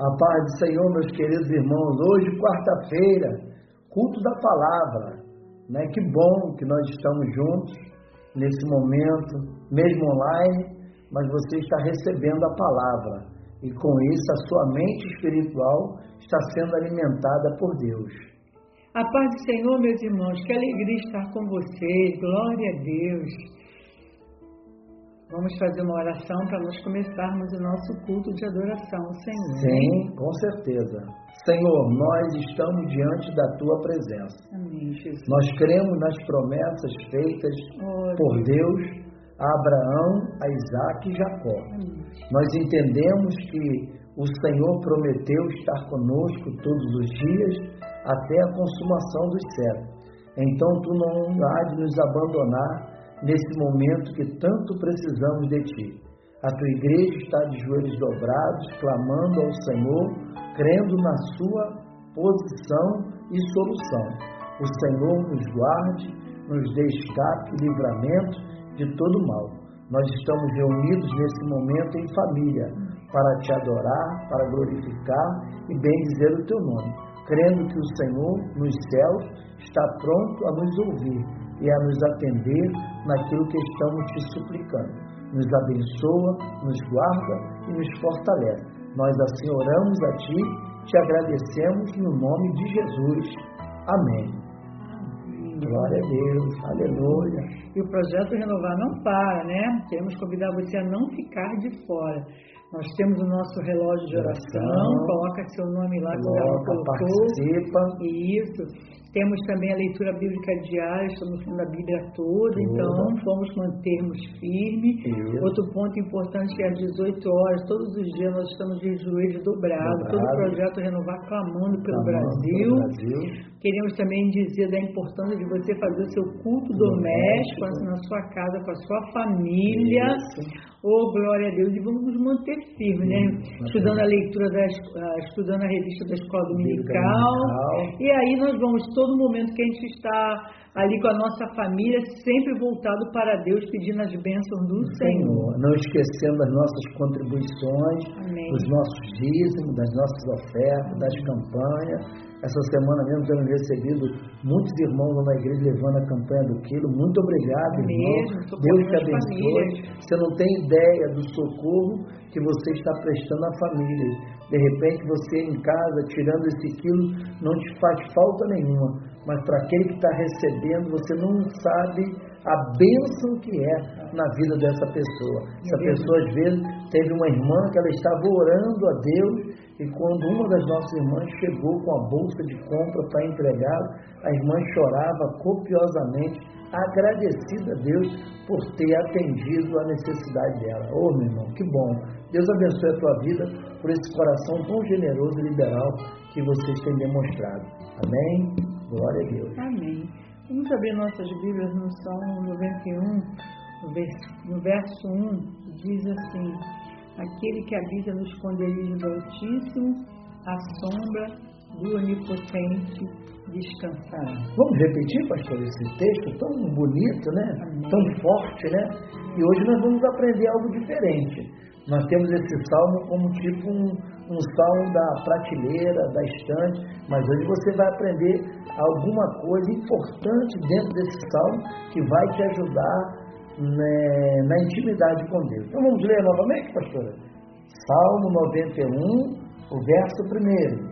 A paz do Senhor, meus queridos irmãos. Hoje, quarta-feira, culto da palavra. Né? Que bom que nós estamos juntos nesse momento, mesmo online, mas você está recebendo a palavra. E com isso, a sua mente espiritual está sendo alimentada por Deus. A paz do Senhor, meus irmãos. Que alegria estar com vocês. Glória a Deus. Vamos fazer uma oração para nós começarmos o nosso culto de adoração Senhor. Sim, com certeza. Senhor, nós estamos diante da tua presença. Amém, Jesus. Nós cremos nas promessas feitas Glória. por Deus a Abraão, a Isaac e Jacó. Amém. Nós entendemos que o Senhor prometeu estar conosco todos os dias até a consumação dos séculos. Então tu não há de nos abandonar nesse momento que tanto precisamos de ti. A tua igreja está de joelhos dobrados, clamando ao Senhor, crendo na sua posição e solução. O Senhor nos guarde, nos dê escape e livramento de todo mal. Nós estamos reunidos nesse momento em família para te adorar, para glorificar e bendizer o teu nome, crendo que o Senhor nos céus está pronto a nos ouvir e a nos atender naquilo que estamos te suplicando. Nos abençoa, nos guarda e nos fortalece. Nós assim oramos a ti, te agradecemos no nome de Jesus. Amém. Glória a Deus, aleluia. E o projeto Renovar não para, né? Queremos convidar você a não ficar de fora. Nós temos o nosso relógio de oração, Oração. coloca seu nome lá, ela Coloca, colocou. participa. Isso. Temos também a leitura bíblica diária, estamos lendo a Bíblia toda, Toda. então vamos mantermos firme. Isso. Outro ponto importante é às 18 horas, todos os dias nós estamos de joelhos dobrados, todo o projeto Renovar clamando pelo Brasil. pelo Brasil. Queremos também dizer da importância de você fazer o seu culto doméstico na sua casa, com a sua família. Isso. Oh, glória a Deus. E vamos nos manter firmes, né? Estudando a leitura, da, ah, estudando a revista da Escola Dominical. E aí nós vamos, todo momento que a gente está ali com a nossa família, sempre voltado para Deus, pedindo as bênçãos do Senhor. Senhor, não esquecendo das nossas contribuições, Amém. dos nossos dízimos, das nossas ofertas, das campanhas. Essa semana mesmo temos recebido muitos irmãos lá na igreja levando a campanha do quilo. Muito obrigado, irmão. mesmo, Deus te as abençoe. famílias. Você não tem ideia do socorro que você está prestando à família. De repente você em casa, tirando esse quilo, não te faz falta nenhuma. Mas para aquele que está recebendo, você não sabe a bênção que é na vida dessa pessoa. Essa É pessoa, às vezes, teve uma irmã que ela estava orando a Deus e quando uma das nossas irmãs chegou com a bolsa de compra para entregá-la, a irmã chorava copiosamente, agradecida a Deus por ter atendido a necessidade dela. Ô meu irmão, que bom. Deus abençoe a tua vida por esse coração tão generoso e liberal que vocês têm demonstrado. Amém? Glória a Deus. Amém. Vamos abrir nossas Bíblias no Salmo 91, no vers- no verso 1, diz assim: Aquele que habita no esconderijo do Altíssimo, à sombra do Onipotente descansará. Vamos repetir, pastor, esse texto tão bonito, né? Amém. Tão forte, né? E hoje nós vamos aprender algo diferente. Nós temos esse salmo como tipo um, salmo da prateleira, da estante, mas hoje você vai aprender alguma coisa importante dentro desse salmo que vai te ajudar né, na intimidade com Deus. Então vamos ler novamente, pastora? Salmo 91, o verso primeiro.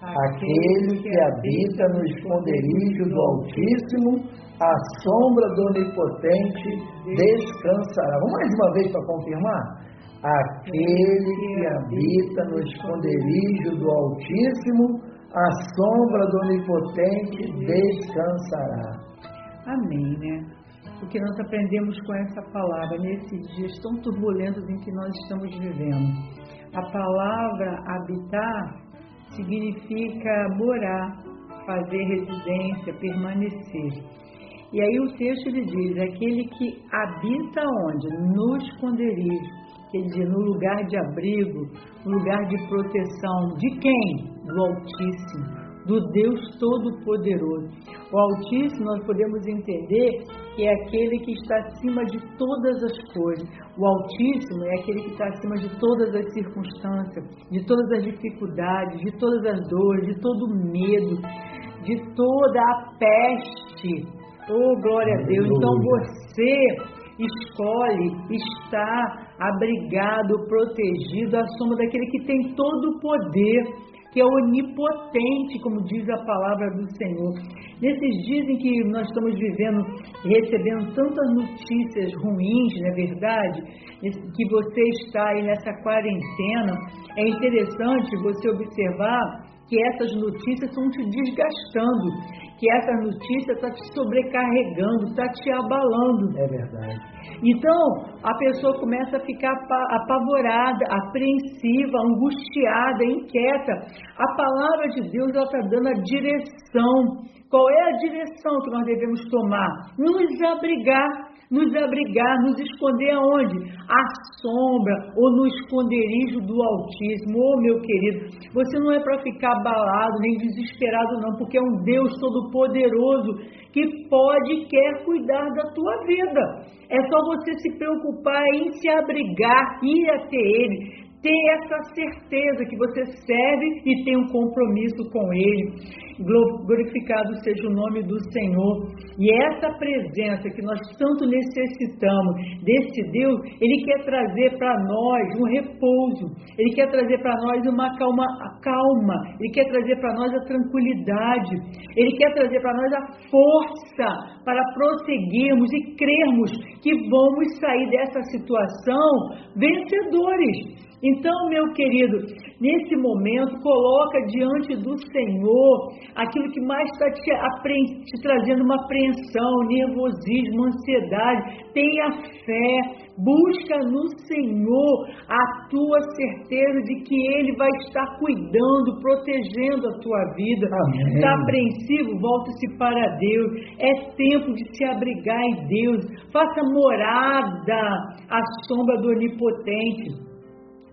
Aquele que habita no esconderijo do Altíssimo, à sombra do Onipotente descansará. Vamos mais uma vez para confirmar? Aquele que habita no esconderijo do Altíssimo, à sombra do Onipotente descansará. Amém, né? O que nós aprendemos com essa palavra nesses dias tão turbulentos em que nós estamos vivendo. A palavra habitar significa morar, fazer residência, permanecer. E aí o texto ele diz, aquele que habita onde? No esconderijo. Quer dizer, no lugar de abrigo, no lugar de proteção. De quem? Do Altíssimo, do Deus Todo-Poderoso. O Altíssimo nós podemos entender que é aquele que está acima de todas as coisas. O Altíssimo é aquele que está acima de todas as circunstâncias, de todas as dificuldades, de todas as dores, de todo o medo, de toda a peste. Oh, glória a Deus. Então você escolhe estar abrigado, protegido à sombra daquele que tem todo o poder que é onipotente, como diz a palavra do Senhor. Nesses dias em que nós estamos vivendo recebendo tantas notícias ruins, não é verdade? Que você está aí nessa quarentena, é interessante você observar que essas notícias estão te desgastando, que essa notícia está te sobrecarregando, está te abalando. É verdade. Então, a pessoa começa a ficar apavorada, apreensiva, angustiada, inquieta. A palavra de Deus está dando a direção. Qual é a direção que nós devemos tomar? Nos abrigar nos abrigar, nos esconder aonde? À sombra ou no esconderijo do Altíssimo. Oh, meu querido, você não é para ficar abalado nem desesperado, não, porque é um Deus Todo-Poderoso que pode e quer cuidar da tua vida. É só você se preocupar em se abrigar, ir até Ele, ter essa certeza que você serve e tem um compromisso com Ele. Glorificado seja o nome do Senhor. E essa presença que nós tanto necessitamos desse Deus, Ele quer trazer para nós um repouso, Ele quer trazer para nós uma calma, calma, Ele quer trazer para nós a tranquilidade, Ele quer trazer para nós a força para prosseguirmos e crermos que vamos sair dessa situação vencedores. Então, meu querido, nesse momento, coloca diante do Senhor aquilo que mais está te, te, trazendo uma apreensão, nervosismo, ansiedade. Tenha fé, busca no Senhor a tua certeza de que Ele vai estar cuidando, protegendo a tua vida. Está apreensivo? Volte-se para Deus. É tempo de se abrigar em Deus. Faça morada à sombra do Onipotente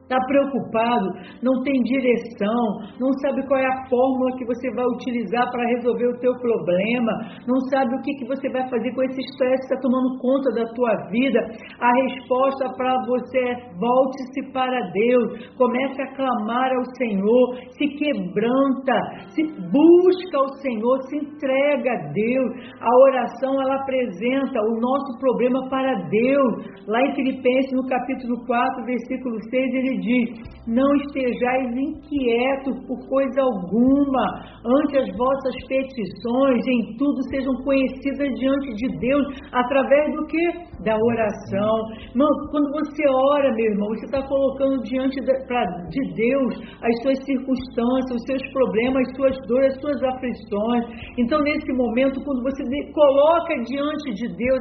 está preocupado, não tem direção, não sabe qual é a fórmula que você vai utilizar para resolver o teu problema, não sabe o que, que você vai fazer com esse estresse que está tomando conta da tua vida, a resposta para você é volte-se para Deus, comece a clamar ao Senhor, se quebranta, se busca o Senhor, se entrega a Deus. A oração ela apresenta o nosso problema para Deus. Lá em Filipenses, no capítulo 4, versículo 6, ele diz: Não estejais inquietos por coisa alguma, ante as vossas petições, em tudo sejam conhecidas diante de Deus, através do que? Da oração. Irmão, quando você ora, meu irmão, você está colocando diante de Deus as suas circunstâncias, os seus problemas, as suas dores, as suas aflições. Então, nesse momento, quando você coloca diante de Deus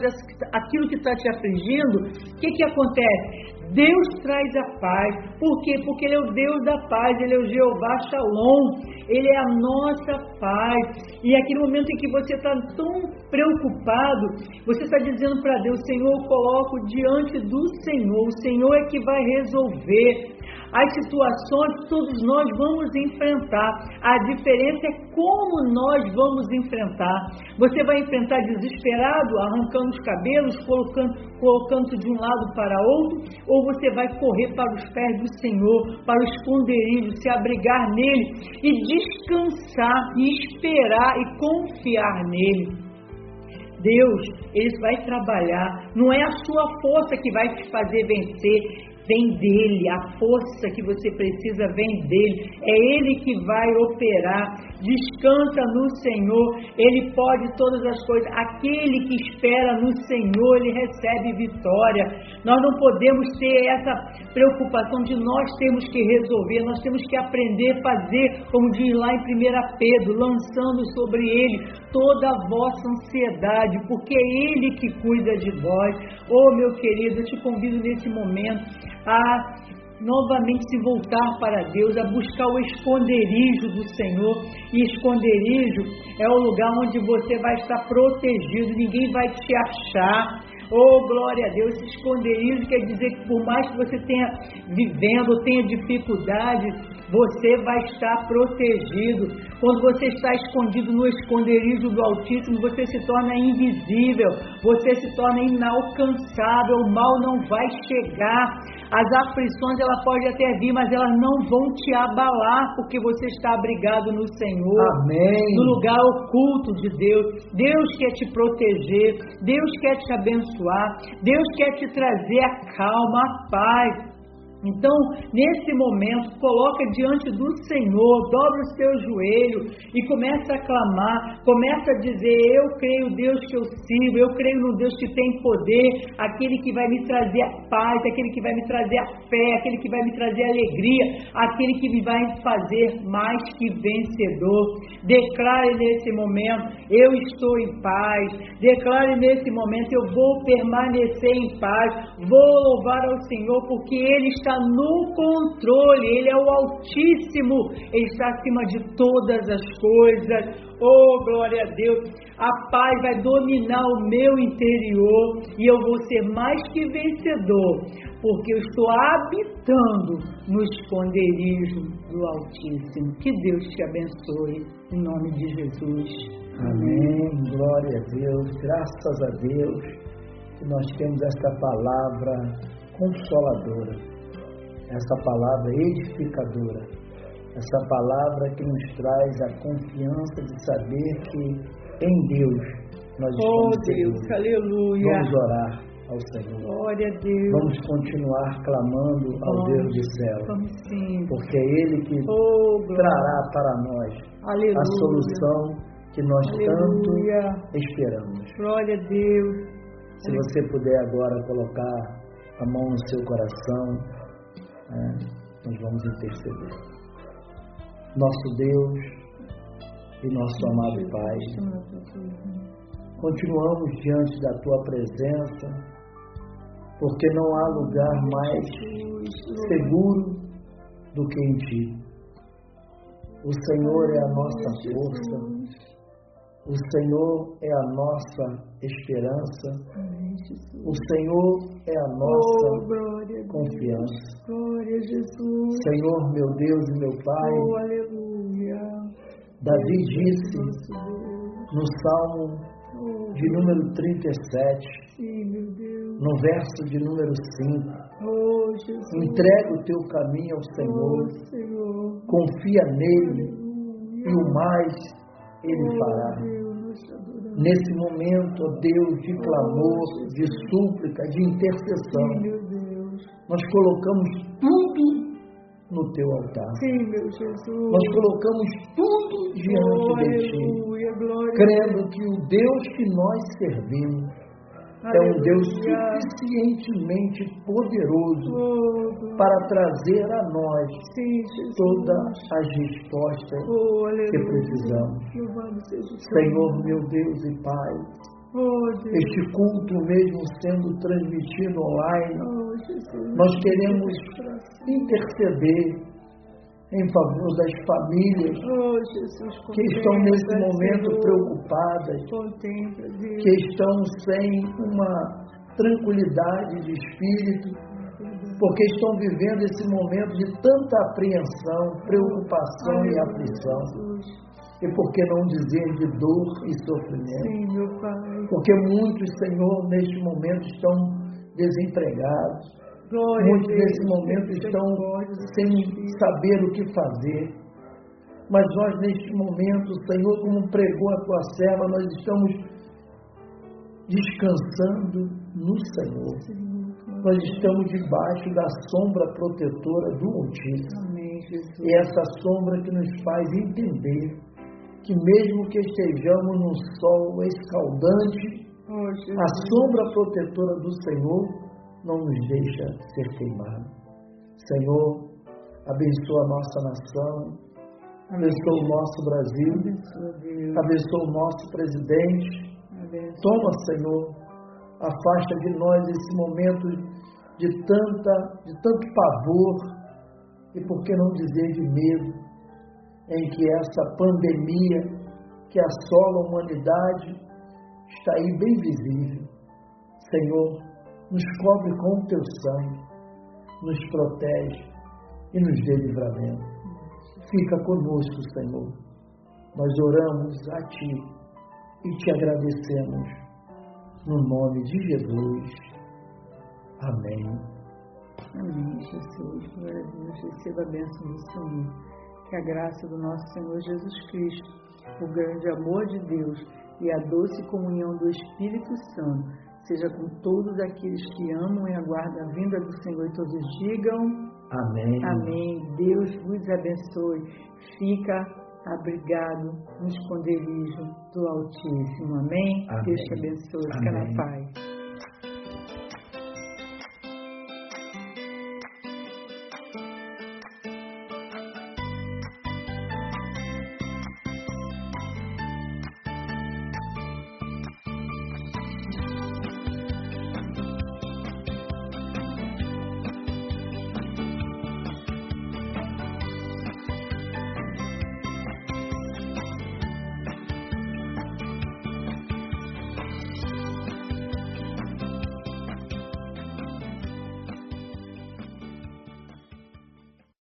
aquilo que está te afligindo, o que, que acontece? Deus traz a paz. Por quê? Porque Ele é o Deus da paz, Ele é o Jeová Shalom, Ele é a nossa paz. E aquele momento em que você está tão preocupado, você está dizendo para Deus: Senhor, eu coloco diante do Senhor, o Senhor é que vai resolver as situações todos nós vamos enfrentar. A diferença é como nós vamos enfrentar. Você vai enfrentar desesperado, arrancando os cabelos, colocando, colocando de um lado para outro, ou você vai correr para os pés do Senhor, para o esconderijo, se abrigar nele e descansar e esperar e confiar nele. Deus, Ele vai trabalhar, não é a sua força que vai te fazer vencer, vem dele, a força que você precisa vem dele, é ele que vai operar. Descansa no Senhor, ele pode todas as coisas. Aquele que espera no Senhor, ele recebe vitória. Nós não podemos ter essa preocupação de nós temos que resolver, nós temos que aprender a fazer, como diz lá em 1 Pedro, lançando sobre ele toda a vossa ansiedade, porque é ele que cuida de vós. Oh, meu querido, eu te convido nesse momento a novamente se voltar para Deus, a buscar o esconderijo do Senhor. E esconderijo é o lugar onde você vai estar protegido, ninguém vai te achar. Oh, glória a Deus, esse esconderijo quer dizer que por mais que você tenha vivendo, tenha dificuldade, você vai estar protegido. Quando você está escondido no esconderijo do Altíssimo, você se torna invisível, você se torna inalcançável, o mal não vai chegar. As aflições ela pode até vir, mas elas não vão te abalar, porque você está abrigado no Senhor, Amém. no lugar oculto de Deus. Deus quer te proteger, Deus quer te abençoar, Deus quer te trazer a calma, a paz. Então, nesse momento, coloca diante do Senhor, dobra o seu joelho e começa a clamar, começa a dizer: Eu creio Deus que eu sigo, eu creio no Deus que tem poder, aquele que vai me trazer a paz, aquele que vai me trazer a fé, aquele que vai me trazer alegria, aquele que me vai fazer mais que vencedor. Declare nesse momento: Eu estou em paz. Declare nesse momento: Eu vou permanecer em paz. Vou louvar ao Senhor porque Ele está no controle, Ele é o Altíssimo, Ele está acima de todas as coisas. Oh, glória a Deus! A paz vai dominar o meu interior e eu vou ser mais que vencedor, porque eu estou habitando no esconderijo do Altíssimo. Que Deus te abençoe, em nome de Jesus. Amém. Glória a Deus. Graças a Deus que nós temos esta palavra consoladora essa palavra edificadora, essa palavra que nos traz a confiança de saber que em Deus nós oh, estamos Deus, seguros. aleluia. Vamos orar ao Senhor. Glória a Deus. Vamos continuar clamando ao Vamos, Deus do céu. Vamos sim. Porque é Ele que Oh, trará para nós Aleluia. a solução que nós Aleluia. tanto esperamos. Glória a Deus. Se você puder agora colocar a mão no seu coração, né, nós vamos interceder. Nosso Deus e nosso amado Pai, continuamos diante da Tua presença, porque não há lugar mais seguro do que em Ti. O Senhor é a nossa força, o Senhor é a nossa esperança, o Senhor é a nossa Oh, glória confiança. Glória a Jesus. Senhor, meu Deus e meu Pai, Oh, aleluia. Davi disse no Salmo Oh, de número 37, sim, meu Deus. no verso de número 5, Oh, entrega o teu caminho ao Oh, Senhor, Senhor. confia nele Aleluia. e o mais ele fará. Adoramos. Nesse momento, ó Deus, de clamor, de súplica, de intercessão, nós colocamos tudo no teu altar. Sim, meu Jesus. Nós colocamos tudo diante de ti. glória. crendo que o Deus que nós servimos é um Deus suficientemente poderoso para trazer a nós todas as respostas Oh, que precisamos. Senhor, meu Deus e Pai, Oh, este culto mesmo sendo transmitido online, Oh, nós queremos interceder em favor das famílias Oh, Jesus. que estão nesse momento Senhor. preocupadas, Contempla, que estão sem uma tranquilidade de espírito, porque estão vivendo esse momento de tanta apreensão, preocupação e aflição. Jesus. E por que não dizer de dor e sofrimento? Sim. Porque muitos, Senhor, neste momento estão desempregados, Glória muitos nesse momento estão sem saber o que fazer. Mas nós, neste momento, Senhor, como pregou a tua serva, nós estamos descansando no Senhor. Nós estamos debaixo da sombra protetora do Altíssimo. E essa sombra que nos faz entender que mesmo que estejamos num sol escaldante, Oh, a sombra protetora do Senhor não nos deixa ser queimado. Senhor, abençoa a nossa nação, abençoa o nosso Brasil, Abençoa, o nosso presidente. Toma, Senhor, afasta de nós esse momento de, tanta, de tanto pavor e, por que não dizer, de medo, em que essa pandemia que assola a humanidade está aí bem visível. Senhor, nos cobre com o teu sangue, nos protege e nos dê livramento. Fica conosco, Senhor. Nós oramos a Ti e te agradecemos. No nome de Jesus. Amém. Amém, Jesus. Glória a Deus. Receba a bênção do Senhor. Que a graça do nosso Senhor Jesus Cristo, o grande amor de Deus e a doce comunhão do Espírito Santo seja com todos aqueles que amam e aguardam a vinda do Senhor e todos digam Amém. Amém. Deus vos abençoe. Fica abrigado no esconderijo do Altíssimo. Amém? Amém. Deus te abençoe. Fica na paz.